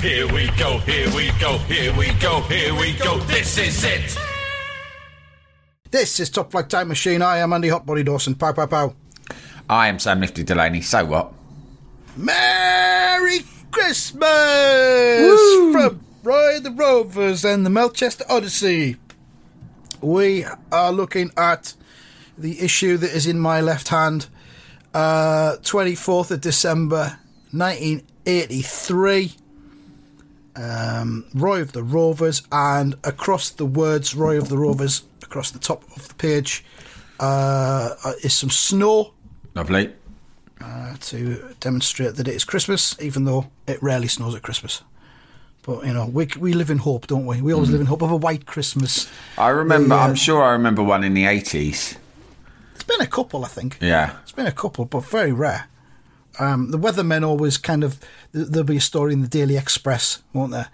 Here we go, here we go, here we go, here we go. This is it. This is Top Flight Time Machine. I am Andy Hotbody Dawson. Pow, pow, pow. I am Sam Nifty Delaney, so what? Merry Christmas from Roy the Rovers and the Melchester Odyssey. We are looking at the issue that is in my left hand, uh, 24th of December 1983. Um, Roy of the Rovers, and across the words Roy of the Rovers, across the top of the page, uh, is some snow Lovely. uh, to demonstrate that it is Christmas, even though it rarely snows at Christmas. But you know, we we live in hope, don't we? We always live in hope of a white Christmas. I remember, The, uh, I'm sure I remember one in the 80s. It's been a couple, I think. Yeah. It's been a couple, but very rare. Um, the weathermen always kind of there'll be a story in the Daily Express, won't there?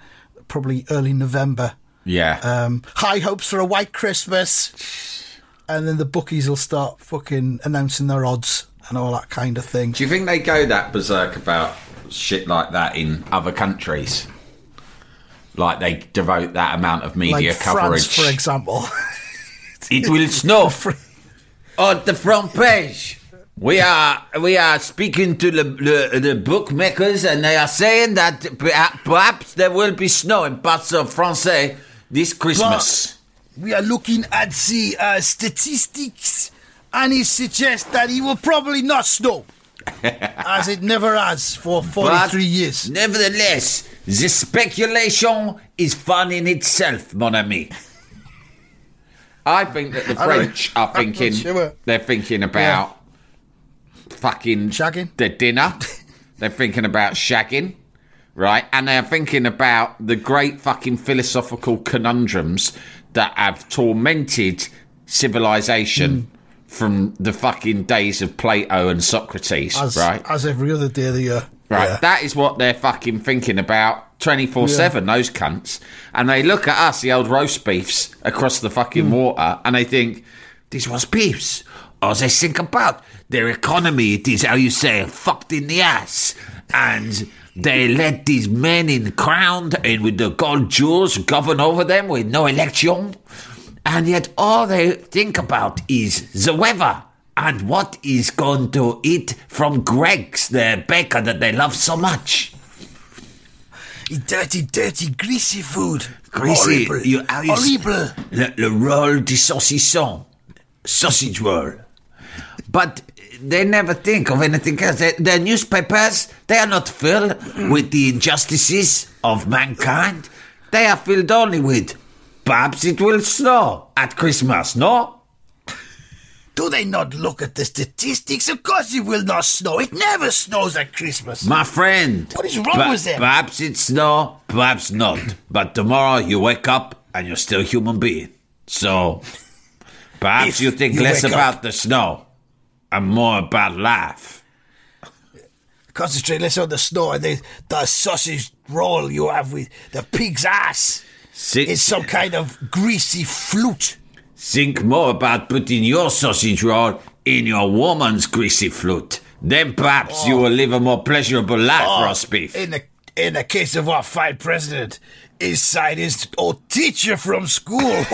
Probably early November. Yeah. Um, high hopes for a white Christmas, and then the bookies will start fucking announcing their odds and all that kind of thing. Do you think they go that berserk about shit like that in other countries? Like they devote that amount of media like coverage. France, for example. It will snow on the front page. We are we are speaking to the, the the bookmakers, and they are saying that perhaps there will be snow in parts of France this Christmas. we are looking at the uh, statistics, and it suggests that it will probably not snow, as it never has for 43 But years. Nevertheless, the speculation is fun in itself, mon ami. I think that the French are I'm not thinking sure. they're thinking about fucking Shagging? their dinner. they're thinking about shagging, right? And they're thinking about the great fucking philosophical conundrums that have tormented civilization hmm. from the fucking days of Plato and Socrates, As, right? as every other day of the year. Right, Yeah. that is what they're fucking thinking about 24 7, those cunts. And they look at us, the old roast beefs, across the fucking hmm. water, and they think, these roast beefs. Or they think about their economy, it is how you say, fucked in the ass. And they let these men in crowned and with the gold jewels govern over them with no election. And yet all they think about is the weather and what is going to eat from Greggs, their baker that they love so much. Dirty, dirty, greasy food. Greasy, Horrible. you- how you Horrible. Le, le roll du saucisson, sausage roll. But they never think of anything else. Their, their newspapers, they are not filled with the injustices of mankind. They are filled only with, perhaps it will snow at Christmas, no? Do they not look at the statistics? Of course it will not snow. It never snows at Christmas. My friend. What is wrong with them? Perhaps it snow, perhaps not. But tomorrow you wake up and you're still a human being. So perhaps If you think you less about up. the snow and more about life. Concentrate less on the snow and the, the sausage roll you have with the pig's ass. It's some kind of greasy flute. think more about putting your sausage roll in your woman's greasy flute. Then perhaps you will live a more pleasurable life, Oh, roast beef. In the in the case of our fine president, his side is old teacher from school.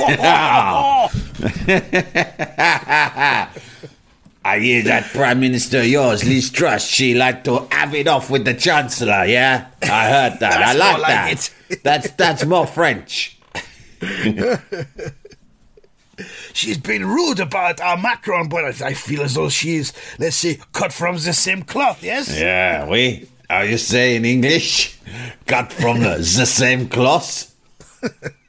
I hear that Prime Minister of yours, Liz Truss, she like to have it off with the Chancellor, yeah? I heard that. I like like that. it. that's that's more French. She's been rude about our Macron, but I feel as though she's, let's say, cut from the same cloth, yes? Yeah, we are you say in English? Cut from the, the same cloth.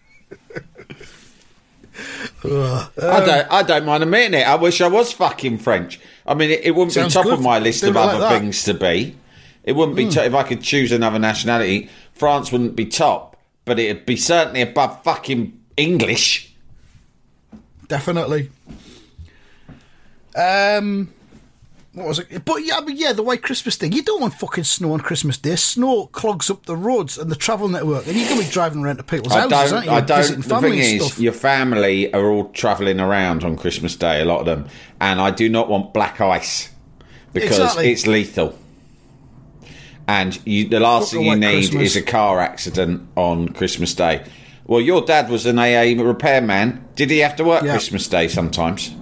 I don't. I don't mind admitting it. I wish I was fucking French. I mean, it, it wouldn't be top of my list of like other. Hmm. things to be. It wouldn't be top if I could choose another nationality. France wouldn't be top, but it'd be certainly above fucking English. Definitely. Um, what was it? But yeah, but yeah, the white Christmas thing. You don't want fucking snow on Christmas Day. Snow clogs up the roads and the travel network, and you're gonna be driving around to people's I houses, aren't you? I don't. The thing is, stuff. your family are all travelling around on Christmas Day. A lot of them, and I do not want black ice because Exactly. it's lethal. And you, the last Fuck thing you need Christmas. is a car accident on Christmas Day. Well, your dad was an AA repairman. Did he have to work Yeah. Christmas Day sometimes?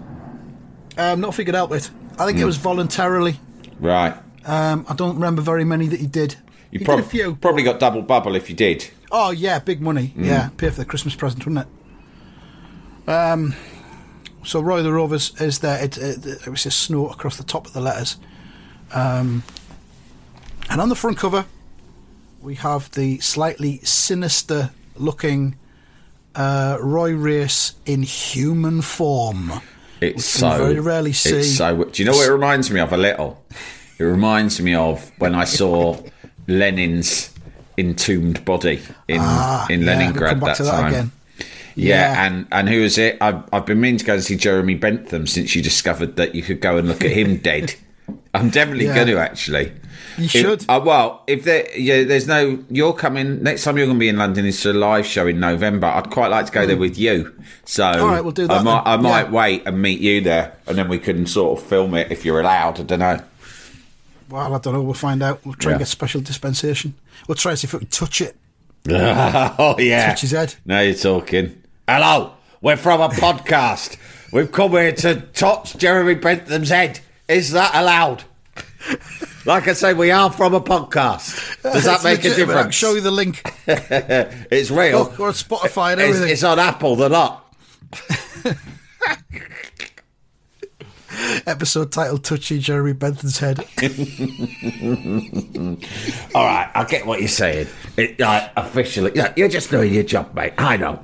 Um, not figured out it. I think it was voluntarily. Right. Um, I don't remember very many that he did. You he prob- did a few. probably got double bubble if you did. Oh yeah, big money. Mm. Yeah, pay for the Christmas present, wouldn't it? Um, so Roy the Rovers is there. It, it, it was just snow across the top of the letters, um, and on the front cover we have the slightly sinister looking uh, Roy Race in human form. It's so very rarely see. It's so. Do you know what it reminds me of a little? It reminds me of when I saw Lenin's entombed body in Ah, in yeah, Leningrad back that that time. again. Yeah, Yeah. and and who is it? I've I've been meaning to go and see Jeremy Bentham since you discovered that you could go and look at him dead. I'm definitely Yeah. going to actually. You should. uh, well, if there, yeah, there's no. You're coming next time. You're going to be in London. Is a live show in November. I'd quite like to go there with you. So, Hmm. All right, we'll do I that might. I might Yeah. wait and meet you there, and then we can sort of film it if you're allowed. I don't know. Well, I don't know. We'll find out. We'll try and get special dispensation. We'll try and see if we can touch it. oh yeah, Touch his head. Now you're talking. Hello, we're from a podcast. We've come here to touch Jeremy Bentham's head. Is that allowed? Like I say, we are from a podcast. Does that make a difference? show you the link. It's real. Look, we're on Spotify and It's, everything. it's on Apple, the lot. Episode titled "Touchy Jeremy Bentham's Head." All right, I get what you're saying. It, like, officially, yeah, you're just doing your job, mate. I know.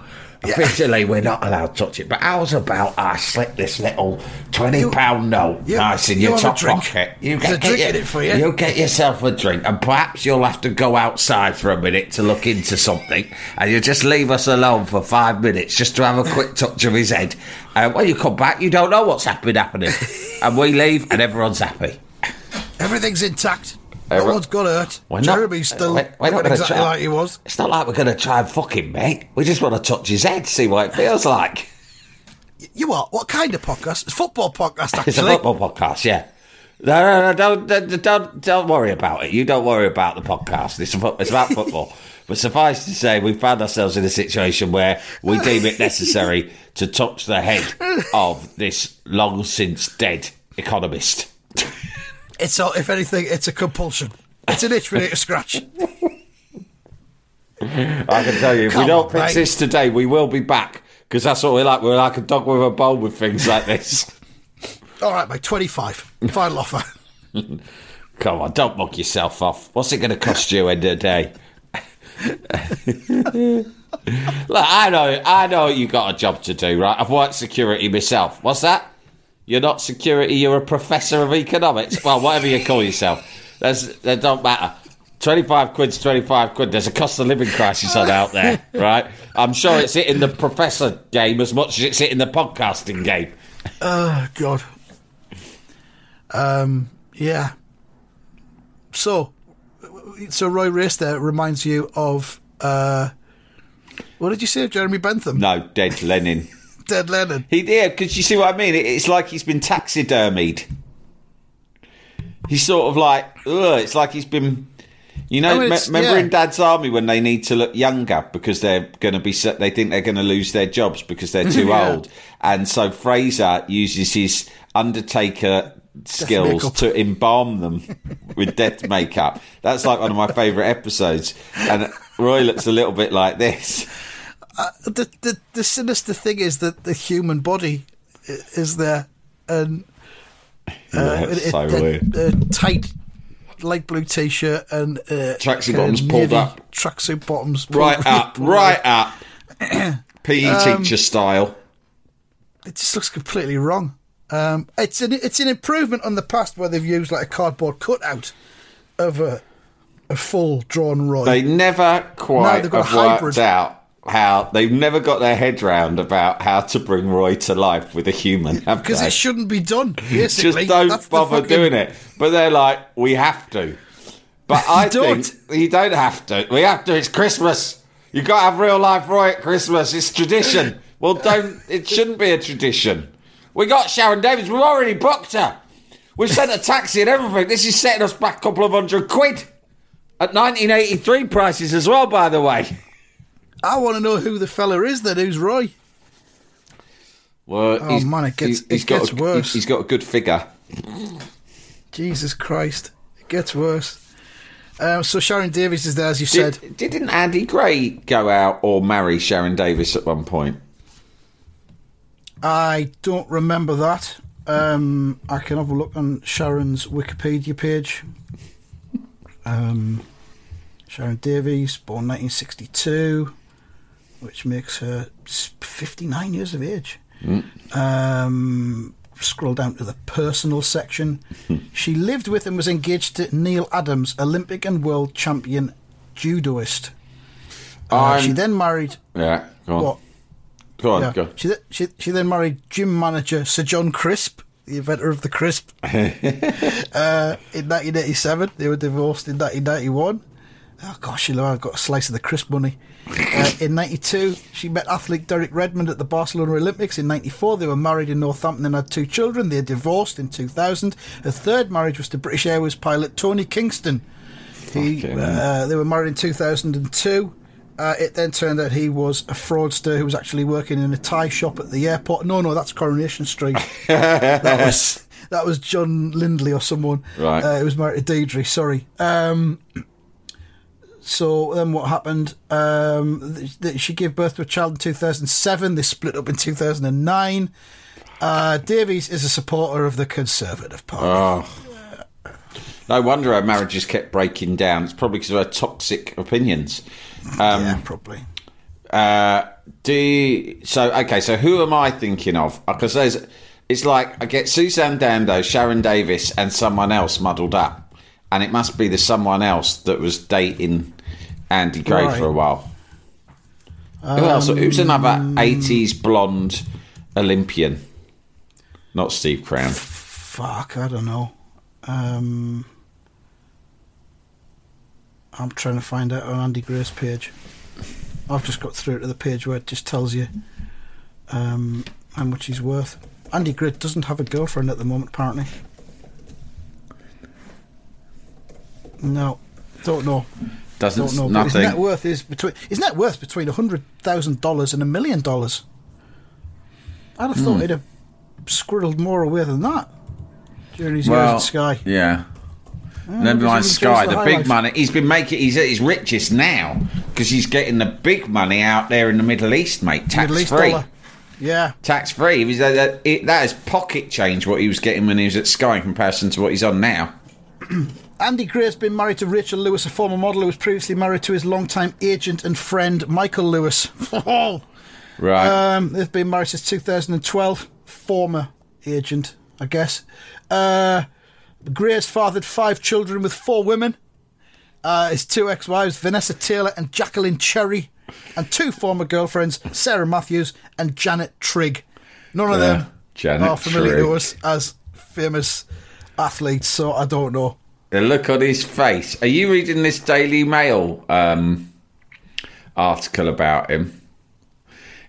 Officially, we're not allowed to touch it. But how's about I slip this little twenty pound note you- nice in you your top pocket? You a drink your- it for you. You get yourself a drink, and perhaps you'll have to go outside for a minute to look into something, and you just leave us alone for five minutes just to have a quick touch of his head. And when you come back, you don't know what's happened happening, and we leave, and everyone's happy. Everything's intact. No one's got hurt. We're not- Jeremy's still we're- we're not exactly try- like he was. It's not like we're going to try and fuck him, mate. We just want to touch his head, see what it feels like. You what? What kind of podcast? It's a football podcast, actually. It's a football podcast, yeah. No, no, no, don't, don't, don't, don't worry about it. You don't worry about the podcast. It's, it's about football. But suffice to say, we found ourselves in a situation where we deem it necessary to touch the head of this long since dead economist. It's all, if anything, it's a compulsion. It's an itch we need to scratch. I can tell you, if we don't on, fix mate. this today, we will be back. Because that's what we're like. We're like a dog with a bone with things like this. All right, mate. Twenty-five. Final offer. Come on, don't mug yourself off. What's it going to cost you in the day? Look, I know, I know you got a job to do, right? I've worked security myself. What's that? You're not security. You're a professor of economics. Well, whatever you call yourself, that's that don't matter. Twenty-five quid's twenty-five quid. There's a cost of living crisis on out there, right? I'm sure it's it in the professor game as much as it's it in the podcasting game. Oh God. Um. Yeah. So, so Roy Race there reminds you of uh, what did you say, Jeremy Bentham? No, dead Lenin. Dead Lenin. He did because you see what I mean. It's like he's been taxidermied. He's sort of like, ugh, it's like he's been. You know, I mean, me- remember yeah. in Dad's Army when they need to look younger because they're going to be, they think they're going to lose their jobs because they're too Yeah. old, and so Frazer uses his Undertaker skills to embalm them with death makeup. That's like one of my favourite episodes. And Roy looks a little bit like this. The, the the sinister thing is that the human body is there and uh, a- so a- weird. a tight light blue t-shirt and uh, Tracksuit bottoms pulled up. tracksuit bottoms pulled- Right up, pulled right up. PE Um, teacher style. it just looks completely wrong um, it's an it's an improvement on the past where they've used like a cardboard cutout of a a full drawn Roy They never quite a have worked out how they've never got their head round about how to bring Roy to life with a human. because it shouldn't be done basically just don't That's bother fucking- doing it. But they're like, we have to. But I Don't. think you don't have to. We have to. It's Christmas. You got to have real life Roy at Christmas. It's tradition. Well, don't. It shouldn't be a tradition. We got Sharron Davies. We've already booked her. We've sent a taxi and everything. This is setting us back a couple of hundred quid at 1983 prices as well. By the way. I want to know who the fella is that who's Roy Well, Oh, man, it gets- it gets a, worse. He's got a good figure. Jesus Christ, it gets worse. Um, so Sharron Davies is there, as you said. Did, didn't Andy Gray go out or marry Sharron Davies at one point? I don't remember that. Um, I can have a look on Sharron's Wikipedia page. Um, Sharron Davies, born 1962, which makes her 59 years of age. Um, scroll down to the personal section. she lived with and was engaged to Neil Adams, Olympic and world champion judoist. Uh, she then married. Yeah, go on. What? Go on, Yeah. go. She, she she then married gym manager Sir John Crisp, the inventor of the crisp. uh, in 1987, they were divorced in 1991. Oh gosh, you know, I've got a slice of the crisp money. Uh, in 92, she met athlete Derek Redmond at the Barcelona Olympics. In 94, they were married in Northampton and had two children. They divorced in 2000. Her third marriage was to British Airways pilot Tony Kingston. He, uh, they were married in 2002. Uh, it then turned out he was a fraudster who was actually working in a Thai shop at the airport. No, no, that's Coronation Street. that was that was John Lindley or someone. Right. Uh, who was married to Deirdre. Sorry. Um, so then what happened? Um, th- th- she gave birth to a child in 2007. They split up in 2009. Uh, Davies is a supporter of the Conservative Party. Oh. No wonder her marriages kept breaking down. It's probably because of her toxic opinions. Um, yeah, probably. uh, do you- so. Okay, so who am I thinking of? Because there's, it's like I get Suzanne Dando, Sharron Davies, and someone else muddled up, and it must be the someone else that was dating Andy Gray Right. for a while. Who else? Who's another Um, '80s blonde Olympian? Not Steve Cram. Fuck, I don't know. Um, I'm trying to find out on Andy Gray's page. I've just got through to the page where it just tells you um, how much he's worth. Andy Gray doesn't have a girlfriend at the moment, apparently. No, don't know. Doesn't Don't know. But his net worth is between his net worth between hundred thousand dollars and a million dollars. I'd have thought hmm. he'd have squirreled more away than that during his years well, at Sky. yeah. Never mind Sky, the the big life? money. He's been making. He's at his richest now because he's getting the big money out there in the Middle East, mate. Tax Middle free. Yeah, Tax free. That, that, uh, it- uh, that is pocket change what he was getting when he was at Sky in comparison to what he's on now. Andy Gray has been married to Rachel Lewis, a former model who was previously married to his longtime agent and friend Michael Lewis. Right. Um, they've been married since 2012. Former agent, I guess. Uh, Gray has fathered five children with four women. Uh, his two ex-wives, Vanessa Taylor and Jacqueline Cherry, and two former girlfriends, Sarah Matthews and Janet Trigg. None of Yeah, them Janet are familiar Trigg. to us as famous athletes, so I don't know. The look on his face. Are you reading this Daily Mail um, article about him?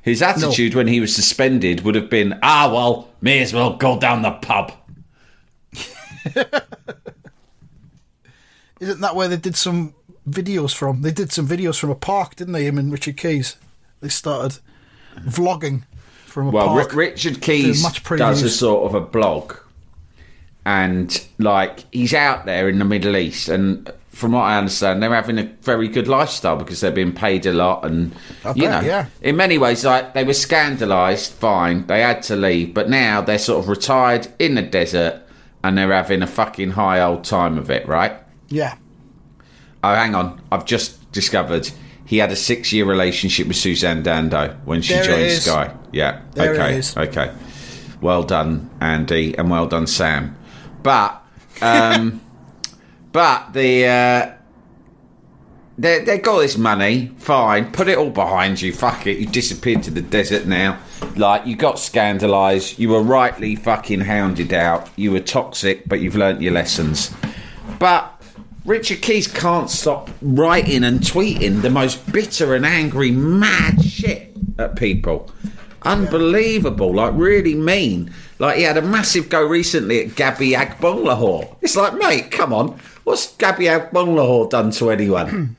His attitude when he was suspended would have been, ah, well, may as well go down the pub. Isn't that where they did some videos from? They did some videos from a park, didn't they? Him and Richard Keys. They started vlogging from a Well, park. Ri- Richard Keys does a sort of a blog, and like he's out there in the Middle East, and from what I understand, they're having a very good lifestyle because they're being paid a lot, and I you bet, know, yeah. in many ways, like they were scandalised, fine, they had to leave, but now they're sort of retired in the desert, and they're having a fucking high old time of it, right? Yeah. Oh, hang on, I've just discovered. He had a six-year relationship with Suzanne Dando when she There joined. Sky. Yeah. There okay. is. Okay. Well done, Andy, and well done, Sam. But, um, but the uh, they they got this money. Fine, put it all behind you. Fuck it. You disappeared to the desert now. Like you got scandalised. You were rightly fucking hounded out. You were toxic, but you've learnt your lessons. But Richard Keys can't stop writing and tweeting the most bitter and angry, mad shit at people. Unbelievable, like really mean. Like he had a massive go recently at Gabby Agbonlahor. It's like, mate, come on, what's Gabby Agbonlahor done to anyone?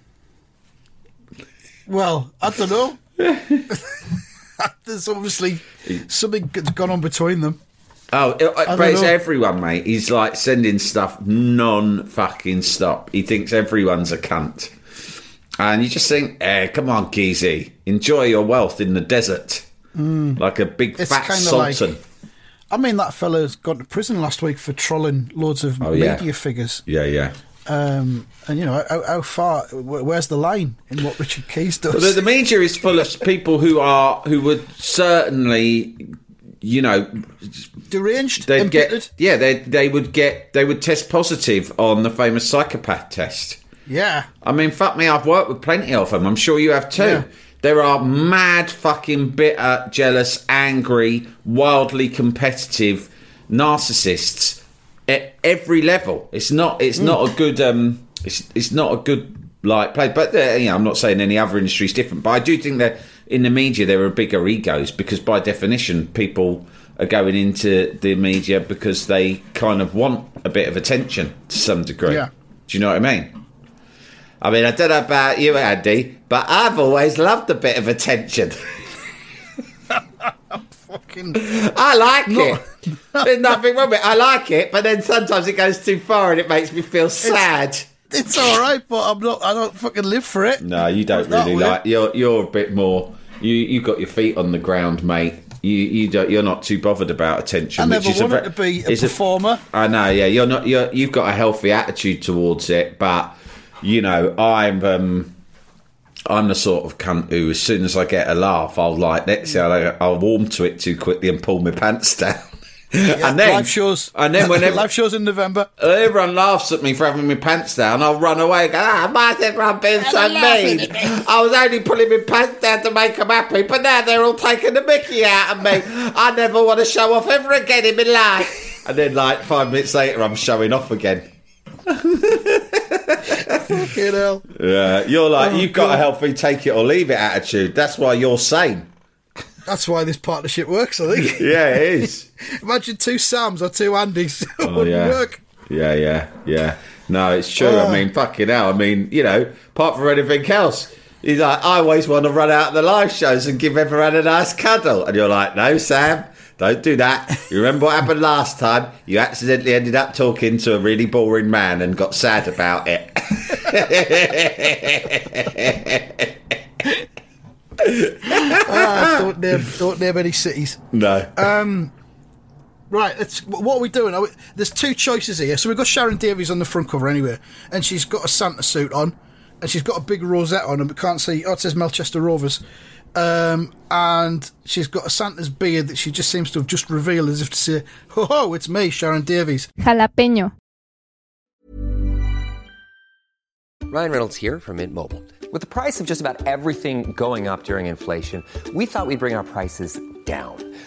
Well, I don't know. There's obviously something that's gone on between them. oh, it- but it's know. everyone, mate. He's like sending stuff non fucking stop. He thinks everyone's a cunt. And you just think, eh, come on, Geezy, enjoy your wealth in the desert. Like a big Mm. It's fat kinda like- sultan. I mean, that fella's gone to prison last week for trolling loads of Oh, yeah. media figures. Yeah, yeah. Um, and, you know, how, how far, where's the line in what Richard Keys does? But the, the media is full of people who are who would certainly, you know, Deranged? they'd embittered? get yeah they they would get they would test positive on the famous psychopath test. Yeah. I mean, fuck me, I've worked with plenty of them. I'm sure you have too. Yeah. There are mad, fucking bitter, jealous, angry, wildly competitive narcissists at every level. It's not. It's not a good. Um. It's. It's not a good like play. But uh, you know, I'm not saying any other industry is different. But I do think that in the media there are bigger egos because by definition people are going into the media because they kind of want a bit of attention to some degree. Yeah. Do you know what I mean? I mean, I don't know about you, Andy, but I've always loved a bit of attention. Fucking. I like it. There's nothing wrong with it. I like it, but then sometimes it goes too far and it makes me feel sad. It's all right, but I'm not. I don't fucking live for it. No, you don't really like. You're you're a bit more. You you got your feet on the ground, mate. You you don't. You're not too bothered about attention. I never which is a wanted ve- to be a performer. I know. Yeah, you're not. You're you've got a healthy attitude towards it, but you know, I'm. um I'm the sort of cunt who, as soon as I get a laugh, I'll like let's say I'll, I'll warm to it too quickly and pull my pants down. and then live shows. and then whenever live shows in November. Everyone laughs at me for having my pants down. I'll run away and go, ah, why is everyone being so mean? I was only pulling my pants down to make them happy, but now they're all taking the mickey out of me. I never want to show off ever again in my life. And then, like, five minutes later, I'm showing off again. Fucking hell. Yeah, you're like, Oh, you've got a healthy take it or leave it attitude. That's why you're sane. That's why this partnership works, I think. Yeah, it is. Imagine two Sams or two Andys. Oh, wouldn't yeah. work. Yeah, yeah, yeah. No, it's true. Oh. I mean, fucking hell. I mean, you know, apart from anything else, he's like, I always want to run out of the live shows and give everyone a nice cuddle. And you're like, no, Sam, don't do that. You remember what happened last time? You accidentally ended up talking to a really boring man and got sad about it. Ah, don't, name, don't name any cities. no. Um, Right, what are we doing? Are we, there's two choices here. So we've got Sharron Davies on the front cover anyway, and she's got a Santa suit on, and she's got a big rosette on, and we can't see. Oh, it says Melchester Rovers. Um, and she's got a Santa's beard that she just seems to have just revealed as if to say, ho ho, it's me, Sharron Davies. Jalapeño. Ryan Reynolds here from Mint Mobile. With the price of just about everything going up during inflation, we thought we'd bring our prices down.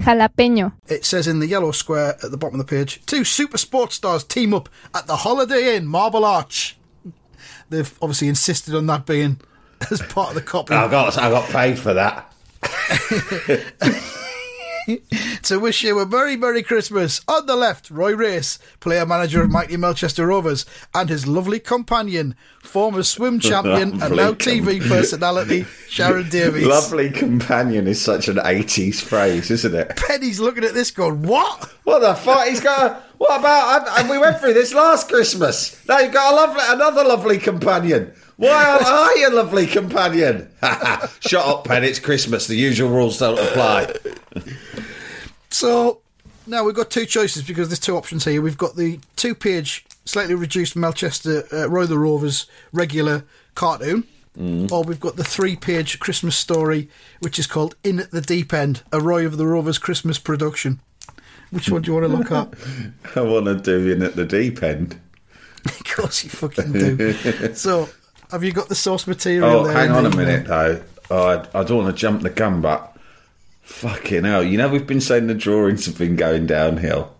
Jalapeño. It says in the yellow square at the bottom of the page, two super sports stars team up at the Holiday Inn, Marble Arch. They've obviously insisted on that being as part of the copy. I got I got paid for that. to wish you a very Merry Christmas. On the left, Roy Race, player manager of Mighty Melchester Rovers, and his lovely companion, former swim champion and now TV personality, Sharron Davies. Lovely companion is such an 80s phrase, isn't it? Penny's looking at this going, What? What the fuck? He's got. A, what about? I, I- we went through this last Christmas. Now you've got a lovely, another lovely companion. Why are, you a lovely companion? Shut up, Pen. It's Christmas. The usual rules don't apply. So now we've got two choices because there's two options here. We've got the two page, slightly reduced Melchester uh, Roy the Rovers regular cartoon, or we've got the three page Christmas story, which is called In at the Deep End, a Roy of the Rovers Christmas production. Which one do you want to look at? I want to do in at the deep end. of course you fucking do. so, have you got the source material Oh, there? hang on a minute though. Oh, I, I don't want to jump the gun, but fucking hell, you know we've been saying the drawings have been going downhill,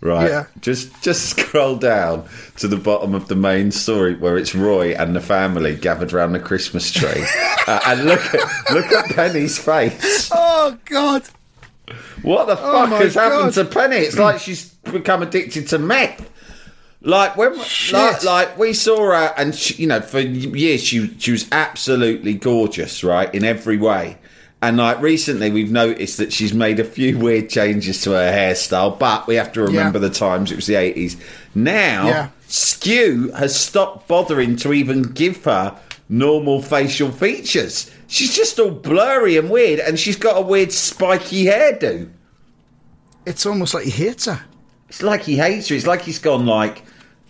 right? Yeah. Just just scroll down to the bottom of the main story where it's Roy and the family gathered around the Christmas tree, uh, and look at look at Penny's face. Oh, God. What the Oh fuck has happened to Penny? It's like she's become addicted to meth. Like when, like, like we saw her, and she, you know, for years she she was absolutely gorgeous, right, in every way. And like recently, we've noticed that she's made a few weird changes to her hairstyle, but we have to remember Yeah. the times it was the eighties. Now, Yeah. Sque has stopped bothering to even give her normal facial features. She's just all blurry and weird, and she's got a weird spiky hairdo. It's almost like he hates her. It's like he hates her. It's like he's gone like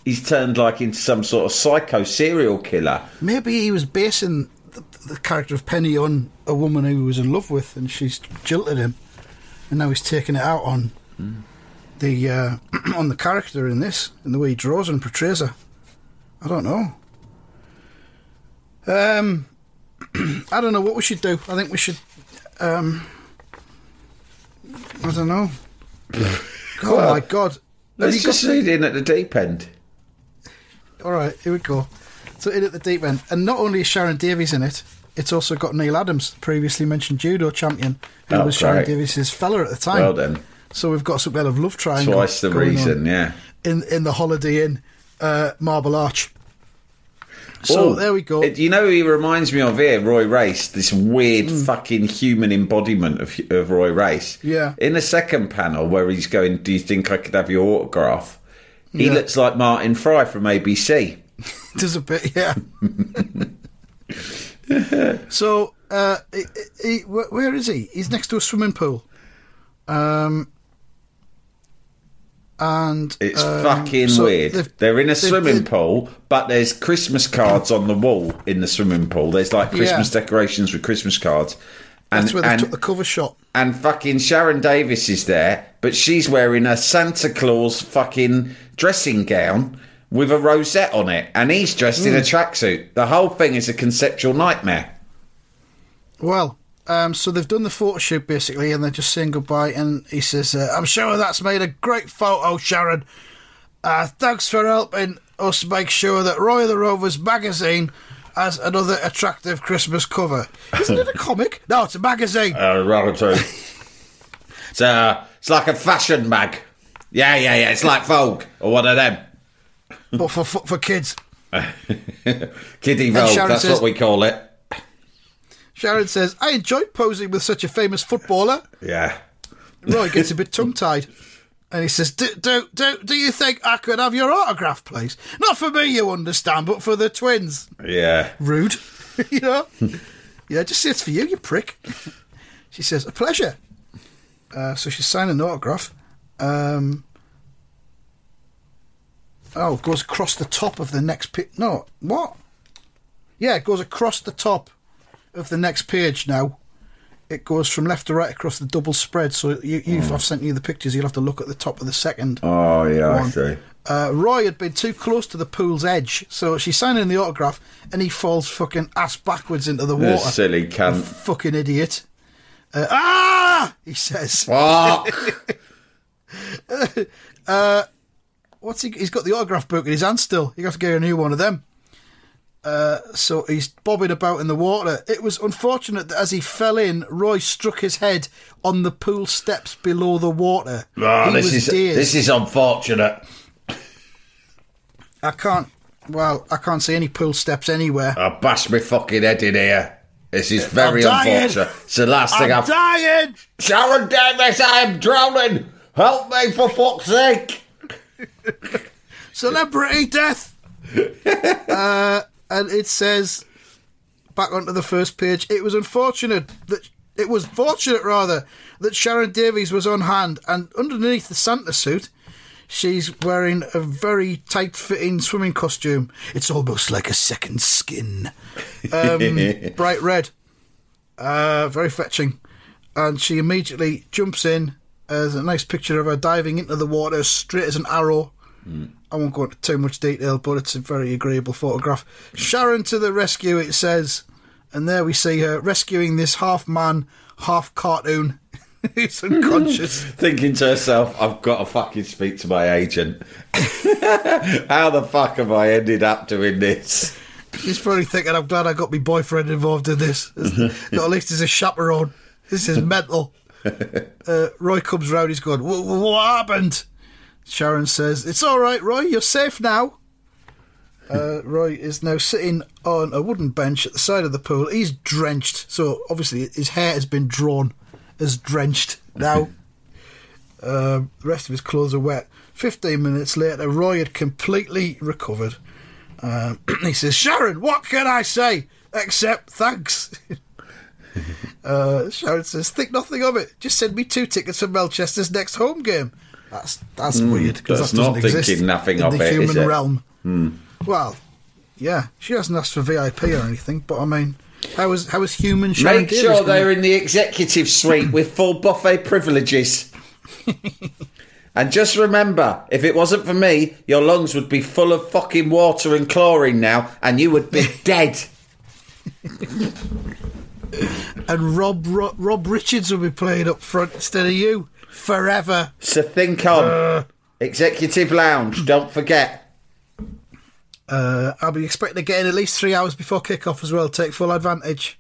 he's turned like into some sort of psycho serial killer. Maybe he was basing the, the character of Penny on a woman who he was in love with, and she's jilted him, and now he's taking it out on the uh, on the character in this, in the way he draws and portrays her. I don't know. Um, I don't know what we should do. I think we should. Um, I don't know. oh Well, my god! Let's just got- read in at the deep end. All right, here we go. So in at the deep end, and not only is Sharron Davies in it, it's also got Neil Adams, previously mentioned judo champion, who Oh, was Sharron great. Davies's fella at the time. Well then, So we've got some kind of love triangle. twice the reason. Yeah. in in the Holiday Inn, uh, Marble Arch. So Oh, there we go. it- you know, he reminds me of here, Roy Race. This weird Hmm. fucking human embodiment of of Roy Race. Yeah. In the second panel, where he's going, "Do you think I could have your autograph?" He Yeah. looks like Martin Fry from ABC. Does a bit, yeah. so, uh, he, he, where is he? He's next to a swimming pool. Um, and It's um, fucking so weird. They're in a swimming pool, but there's Christmas cards on the wall in the swimming pool. There's like Christmas Yeah. decorations with Christmas cards. And, That's where they and, took the cover shot. And fucking Sharron Davies is there, but she's wearing a Santa Claus fucking dressing gown with a rosette on it, and he's dressed Hmm. in a tracksuit. The whole thing is a conceptual nightmare. Well, um, so they've done the photo shoot basically, and they're just saying goodbye. And he says, uh, "I'm sure that's made a great photo, Sharron. Uh, thanks for helping us make sure that Roy the Rovers magazine has another attractive Christmas cover. Isn't it a comic? No, it's a magazine. Uh, rather true. it's, uh, it's like a fashion mag. Yeah, yeah, yeah. It's like Vogue or one of them. but for, for for kids. Kiddie Vogue, that's says- what we call it. Sharron says, "I enjoyed posing with such a famous footballer." Yeah. Roy gets a bit tongue tied. And he says, do, do, do, do you think I could have your autograph, please? Not for me, you understand, but for the twins. Yeah. Rude. you know? yeah, just say it's for you, you prick. She says, a pleasure. Uh, so she's signing an autograph. Um, Oh, it goes across the top of the next page. No, what? Yeah, it goes across the top of the next page now. It goes from left to right across the double spread. So you, you've, I've sent you the pictures. You'll have to look at the top of the second. Oh yeah, I see. Uh, Roy had been too close to the pool's edge, so she's signing the autograph, and he falls fucking ass backwards into the The water. silly cunt. Fucking idiot. Uh, ah! He says. Fuck. What's he? He's got the autograph book in his hand still. You got to get a new one of them. Uh, so he's bobbing about in the water. It was unfortunate that as he fell in, Roy struck his head on the pool steps below the water. Oh, He this is dazed. this is unfortunate. I can't. Well, I can't see any pool steps anywhere. I bashed my fucking head in here. This is very unfortunate. It's the last thing I'm I've. dying. Sharron Davies, I am drowning. Help me for fuck's sake. Celebrity death. uh, and it says back onto the first page. It was unfortunate that it was fortunate rather that Sharron Davies was on hand, and underneath the Santa suit, she's wearing a very tight-fitting swimming costume. It's almost like a second skin, um, bright red, uh, very fetching. And she immediately jumps in. There's a nice picture of her diving into the water straight as an arrow. I won't go into too much detail, but it's a very agreeable photograph. Sharron to the rescue, it says. And there we see her rescuing this half man, half cartoon who's unconscious. Thinking to herself, I've got to fucking speak to my agent. How the fuck have I ended up doing this? She's probably thinking, I'm glad I got my boyfriend involved in this. Not at least as a chaperone. This is mental. Uh, Roy comes round, he's going, "Wha- wha- What happened? Sharron says, It's all right, Roy, you're safe now. Uh, Roy is now sitting on a wooden bench at the side of the pool. He's drenched, so obviously his hair has been drawn as drenched now. Uh, the rest of his clothes are wet. 15 minutes later, Roy had completely recovered. Um, he says, Sharron, what can I say except thanks? uh, Sharron says, think nothing of it. Just send me two tickets for Melchester's next home game. That's that's hmm. weird because that's that doesn't not exist thinking nothing in of the it, human it? realm. Hmm. Well, yeah, she hasn't asked for VIP or anything, but I mean, how is how is human Sharron Make Davis sure gonna- they're in the executive suite with full buffet privileges. and just remember, if it wasn't for me, your lungs would be full of fucking water and chlorine now, and you would be dead. and Rob, Rob Rob Richards will be playing up front instead of you forever. So think on. Executive Lounge, don't forget. Uh, I'll be expecting to get in at least three hours before kickoff as well. Take full advantage.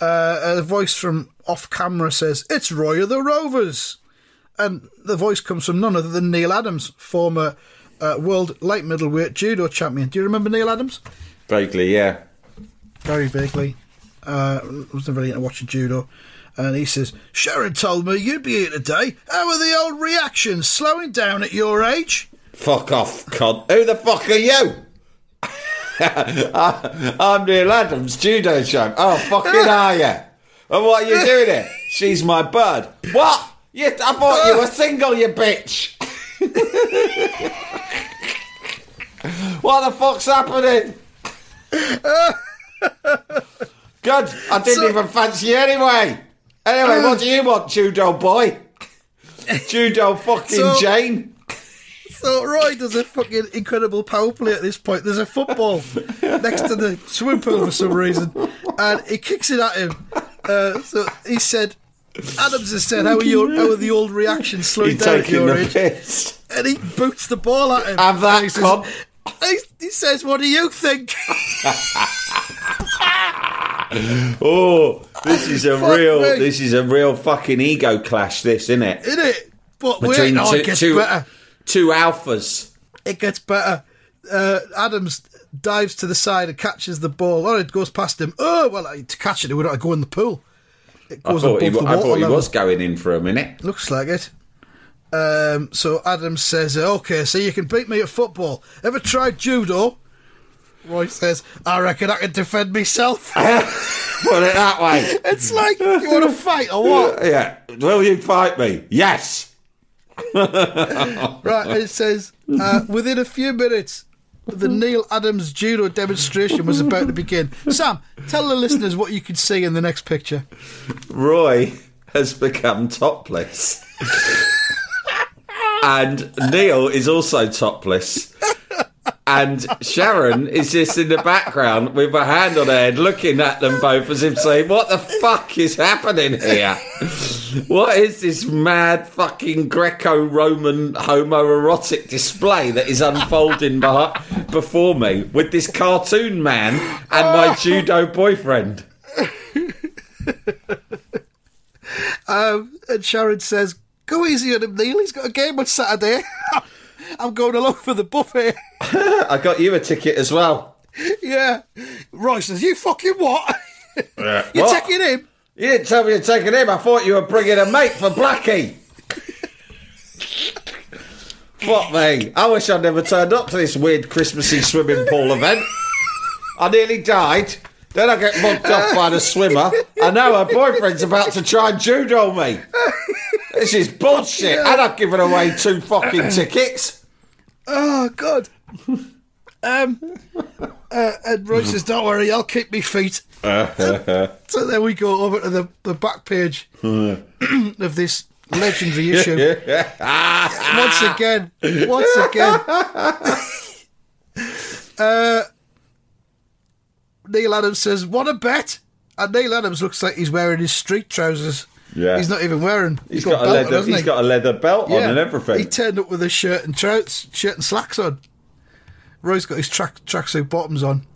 Uh, a voice from off camera says, It's Roy of the Rovers. And the voice comes from none other than Neil Adams, former uh, world light middleweight judo champion. Do you remember Neil Adams? Vaguely, yeah. Very vaguely. Uh, was never really into watching judo. And he says, Sharron told me you'd be here today. How are the old reactions slowing down at your age? Fuck off, cunt. Who the fuck are you? I'm Neil Adams, judo champ. Oh, fucking are you? And what are you doing here? She's my bird. What? You, I thought you were single, you bitch. what the fuck's happening? Good. I didn't So- even fancy you anyway. Anyway, what do you want, judo boy? Judo fucking So- Jane. So Roy does a fucking incredible power play at this point. There's a football next to the swimming pool for some reason, and he kicks it at him. Uh, so he said, Adams has said, "How are your how are the old reactions slowing down at your age?" piss. And he boots the ball at him. Have that, And he says, he, he says, "What do you think?" Oh, this is a Fuck real, me. this is a real fucking ego clash, this, isn't it? In it, but wait, Between no, two, it gets two, better. two alphas. It gets better. Uh, Adams dives to the side and catches the ball. Oh, it goes past him. Oh, well, to catch it, it would have to go in the pool. It I goes thought, he, above wa- the I water thought he level. was going in for a minute. Looks like it. Um, so Adams says, "Okay, so you can beat me at football. Ever tried judo?" Roy says, "I reckon I can defend myself." Put it that way. it's like you want to fight or what? yeah. Will you fight me? Yes. right, it says uh, within a few minutes, the Neil Adams judo demonstration was about to begin. Sam, tell the listeners what you could see in the next picture. Roy has become topless. and Neil is also topless. And Sharron is just in the background with her hand on her head looking at them both as if saying, What the fuck is happening here? What is this mad fucking Greco Roman homoerotic display that is unfolding before me with this cartoon man and my judo boyfriend? Um, and Sharron says, Go easy on him, Neil. He's got a game on Saturday. I'm going along for the buffet. I got you a ticket as well. yeah. Roy says, You fucking what? You're What? taking him? You didn't tell me you're taking him. I thought you were bringing a mate for Blackie. Fuck me. I wish I'd never turned up to this weird Christmassy swimming pool event. I nearly died. Then I get mugged off by the swimmer. And now her boyfriend's about to try and judo me. This is bullshit. And I've given away two fucking tickets. Oh, God. Um, uh, and Roy says, Don't worry, I'll keep me feet. so then we go over to the, the back page of this legendary issue. once again, once again. uh, Neil Adams says, What a bet! And Neil Adams looks like he's wearing his street trousers. Yeah. He's not even wearing. He's got, a belted, leather, hasn't he's he? got a leather belt on and everything. He turned up with a shirt and trousers, shirt and slacks on. Roy's got his track tracksuit bottoms on,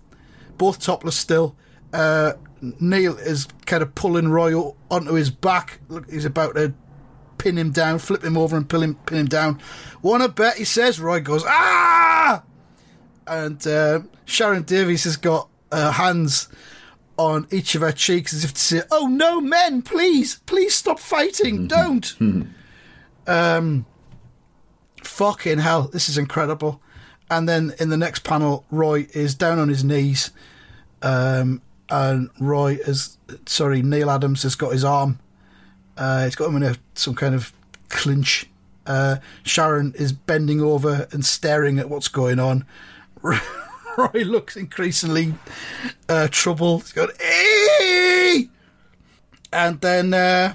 both topless still. Uh, Neil is kind of pulling Roy onto his back. Look, he's about to pin him down, flip him over, and pin him pin him down. Wanna bet? He says. Roy goes ah, and uh, Sharron Davies has got her hands on each of her cheeks as if to say, "Oh no, men, please, please stop fighting, don't." um, fucking hell, this is incredible. And then in the next panel, Roy is down on his knees, um, and Roy is sorry, Neil Adams has got his arm. Uh, he's got him in a, some kind of clinch. Uh, Sharron is bending over and staring at what's going on. Roy looks increasingly uh, troubled. He's going, "Eee!" and then uh,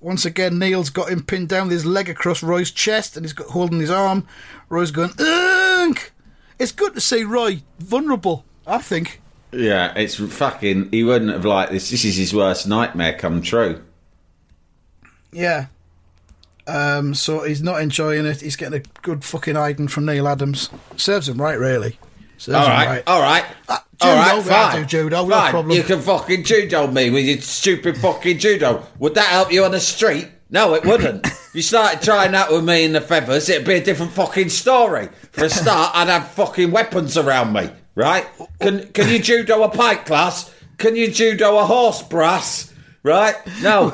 once again, Neil's got him pinned down with his leg across Roy's chest, and he's got holding his arm. Roy's going, Ugh! It's good to see Roy vulnerable. I think. Yeah, it's fucking. He wouldn't have liked this. This is his worst nightmare come true. Yeah. Um, so he's not enjoying it. He's getting a good fucking hiding from Neil Adams. Serves him right, really. Serves All right, right. all right, Uh, all right, judo, fine. do judo, no fine. problem. You can fucking judo me with your stupid fucking judo. Would that help you on the street? No, it wouldn't. if you started trying that with me in the feathers, it'd be a different fucking story. For a start, I'd have fucking weapons around me, right? Can can you judo a pike class? Can you judo a horse brass? Right? No.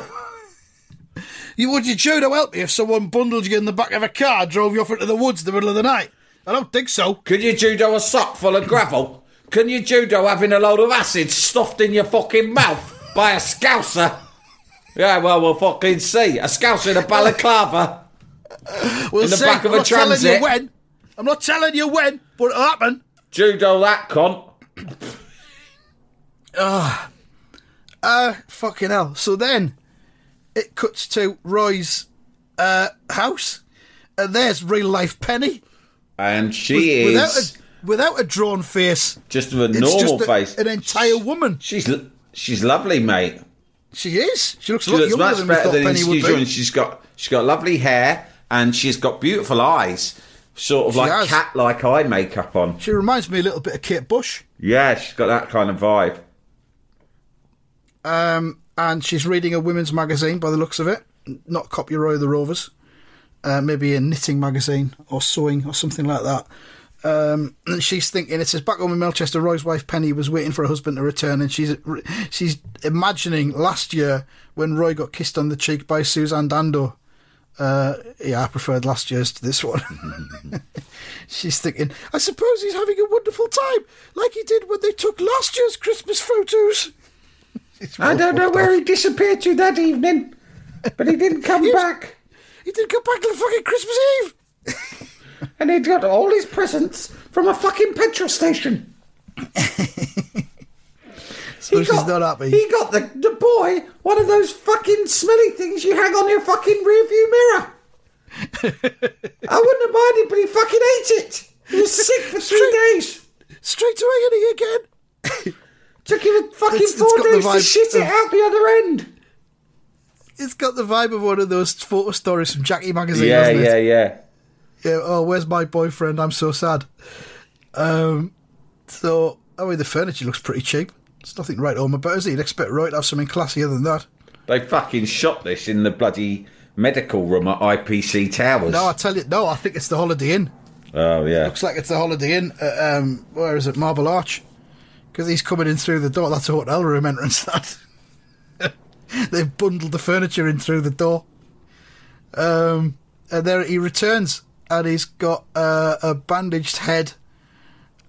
You would you judo help me if someone bundled you in the back of a car, drove you off into the woods in the middle of the night? I don't think so. Can you judo a sock full of gravel? Can you judo having a load of acid stuffed in your fucking mouth by a scouser? Yeah, well, we'll fucking see. A scouser in a balaclava. We'll In the see. back of I'm a not telling you when. I'm not telling you when, but it'll happen. Judo that cunt. Uh, fucking hell. So then it cuts to Roy's uh, house, and there's real life Penny. And she without is a, without a drawn face. just a normal just a- face. an entire woman. She's she's lovely, mate. She is. She looks a She looks younger much than better than Penny would excuse you. be. And she's got she's got lovely hair and she's got beautiful eyes, sort of She like cat-like eye makeup on. She reminds me a little bit of Kate Bush. Yeah, she's got that kind of vibe. Um, and she's reading a women's magazine by the looks of it. Not Copy Roy of the Rovers. Uh, maybe a knitting magazine or sewing or something like that. Um, and she's thinking, it says back home in Melchester, Roy's wife Penny was waiting for her husband to return, and she's she's imagining last year when Roy got kissed on the cheek by Suzanne Dando. Uh, yeah, I preferred last year's to this one. she's thinking, I suppose he's having a wonderful time, like he did when they took last year's Christmas photos. I don't know where he disappeared to that evening, but he didn't come back. He didn't come back till fucking Christmas Eve. And he'd got all his presents from a fucking petrol station. So she's not happy. He got the, the boy one of those fucking smelly things you hang on your fucking rearview mirror. I wouldn't have minded, but he fucking ate it. He was sick for three days. Straight to agony again. Took him a fucking It's- it's four got the days to vibe shit it out the other end. It's got the vibe of one of those photo stories from Jackie magazine, it? yeah. Yeah, Yeah, oh, where's my boyfriend? I'm so sad. Um, so, I mean, the furniture looks pretty cheap. It's nothing right home about is it? You'd expect Roy to have something classier than that. They fucking shot this in the bloody medical room at IPC Towers. No, I tell you, no, I think it's the Holiday Inn. oh, yeah. Looks like it's the Holiday Inn. At, um, where is it? Marble Arch. Because he's coming in through the door. That's a hotel room entrance. That they've bundled the furniture in through the door. Um, and there he returns, and he's got uh, a bandaged head,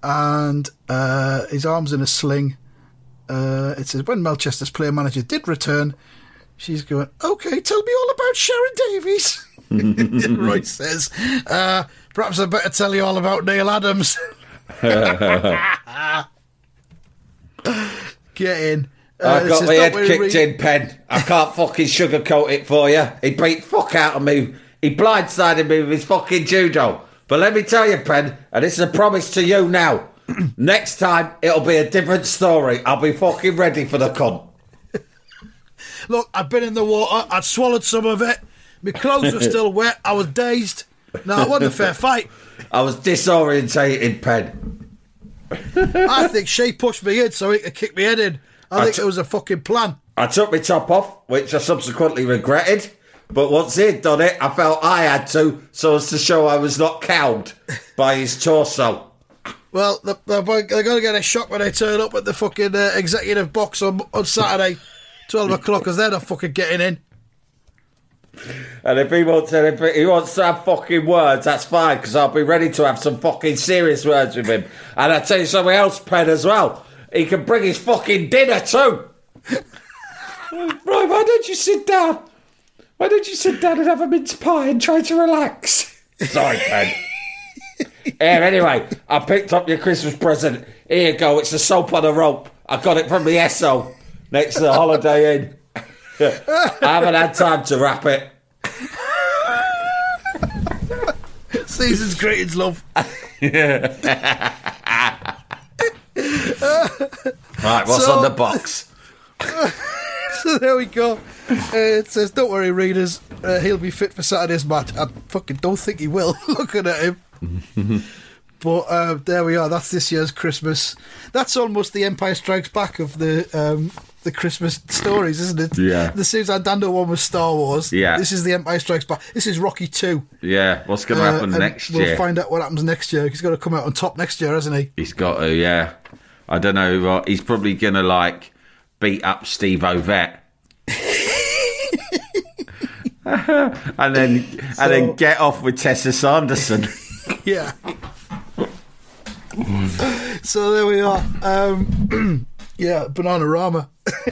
and uh, his arms in a sling. Uh, it says when Melchester's player manager did return, she's going, "Okay, tell me all about Sharron Davies." Roy says, uh, "Perhaps I better tell you all about Neil Adams." Get in. Uh, I got my head kicked Reed." in, Pen. I can't fucking sugarcoat it for you. He beat fuck out of me. He blindsided me with his fucking judo. But let me tell you, Pen, and this is a promise to you now. Next time, it'll be a different story. I'll be fucking ready for the cunt. Look, I've been in the water. I'd swallowed some of it. My clothes were still wet. I was dazed. No, it wasn't a fair fight. I was disorientated, Pen. I think she pushed me in so he could kick me head in. I think t- it was a fucking plan. I took my top off, which I subsequently regretted. But once he'd done it, I felt I had to, so as to show I was not cowed by his torso. Well, they're, they're going to get a shock when they turn up at the fucking uh, executive box on, on Saturday, 12 o'clock, because they're not fucking getting in. And if he wants anything, he wants to have fucking words, that's fine, because I'll be ready to have some fucking serious words with him. And I tell you something else, Pen, as well. He can bring his fucking dinner too. right, why don't you sit down? Why don't you sit down and have a mince pie and try to relax? Sorry, Pen. Here, anyway, I picked up your Christmas present. Here you go, it's a soap on a rope. I got it from the Esso next to the Holiday Inn. I haven't had time to wrap it. Season's greetings, love. Right, what's So- on the box? So there we go. Uh, it says, "Don't worry, readers. Uh, he'll be fit for Saturday's match." I fucking don't think he will. Looking at him. but uh, there we are. That's this year's Christmas. That's almost the Empire Strikes Back of the um, the Christmas stories, isn't it? Yeah. The Susan Dando one was Star Wars. Yeah. This is the Empire Strikes Back. This is Rocky Two. Yeah, what's going to Uh, happen next we'll year? find out what happens next year. He's got to come out on top next year, hasn't he? He's got to, yeah. I don't know. uh, He's probably going to like beat up Steve Ovett. and then and then get off with Tessa Sanderson. Yeah. so there we are. Um, yeah, Bananarama.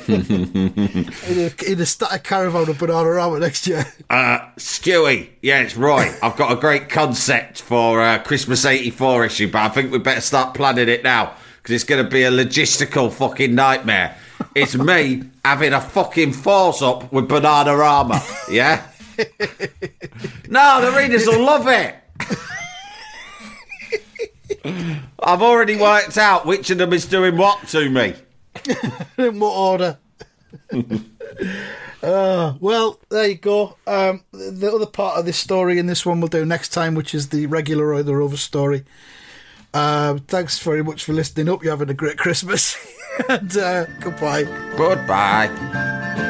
in, a, in a static caravan of Banana Bananarama next year. Uh, Stewie, yeah, it's right. I've got a great concept for uh, Christmas '84 issue, but I think we better start planning it now because it's going to be a logistical fucking nightmare. It's me having a fucking force up with banana Bananarama, yeah. no, the readers will love it. I've already worked out which of them is doing what to me. in what order? uh, well, there you go. Um, the, the other part of this story in this one we'll do next time, which is the regular Roy the Rover story. Uh, thanks very much for listening. Hope you're having a great Christmas. and uh, goodbye. Goodbye.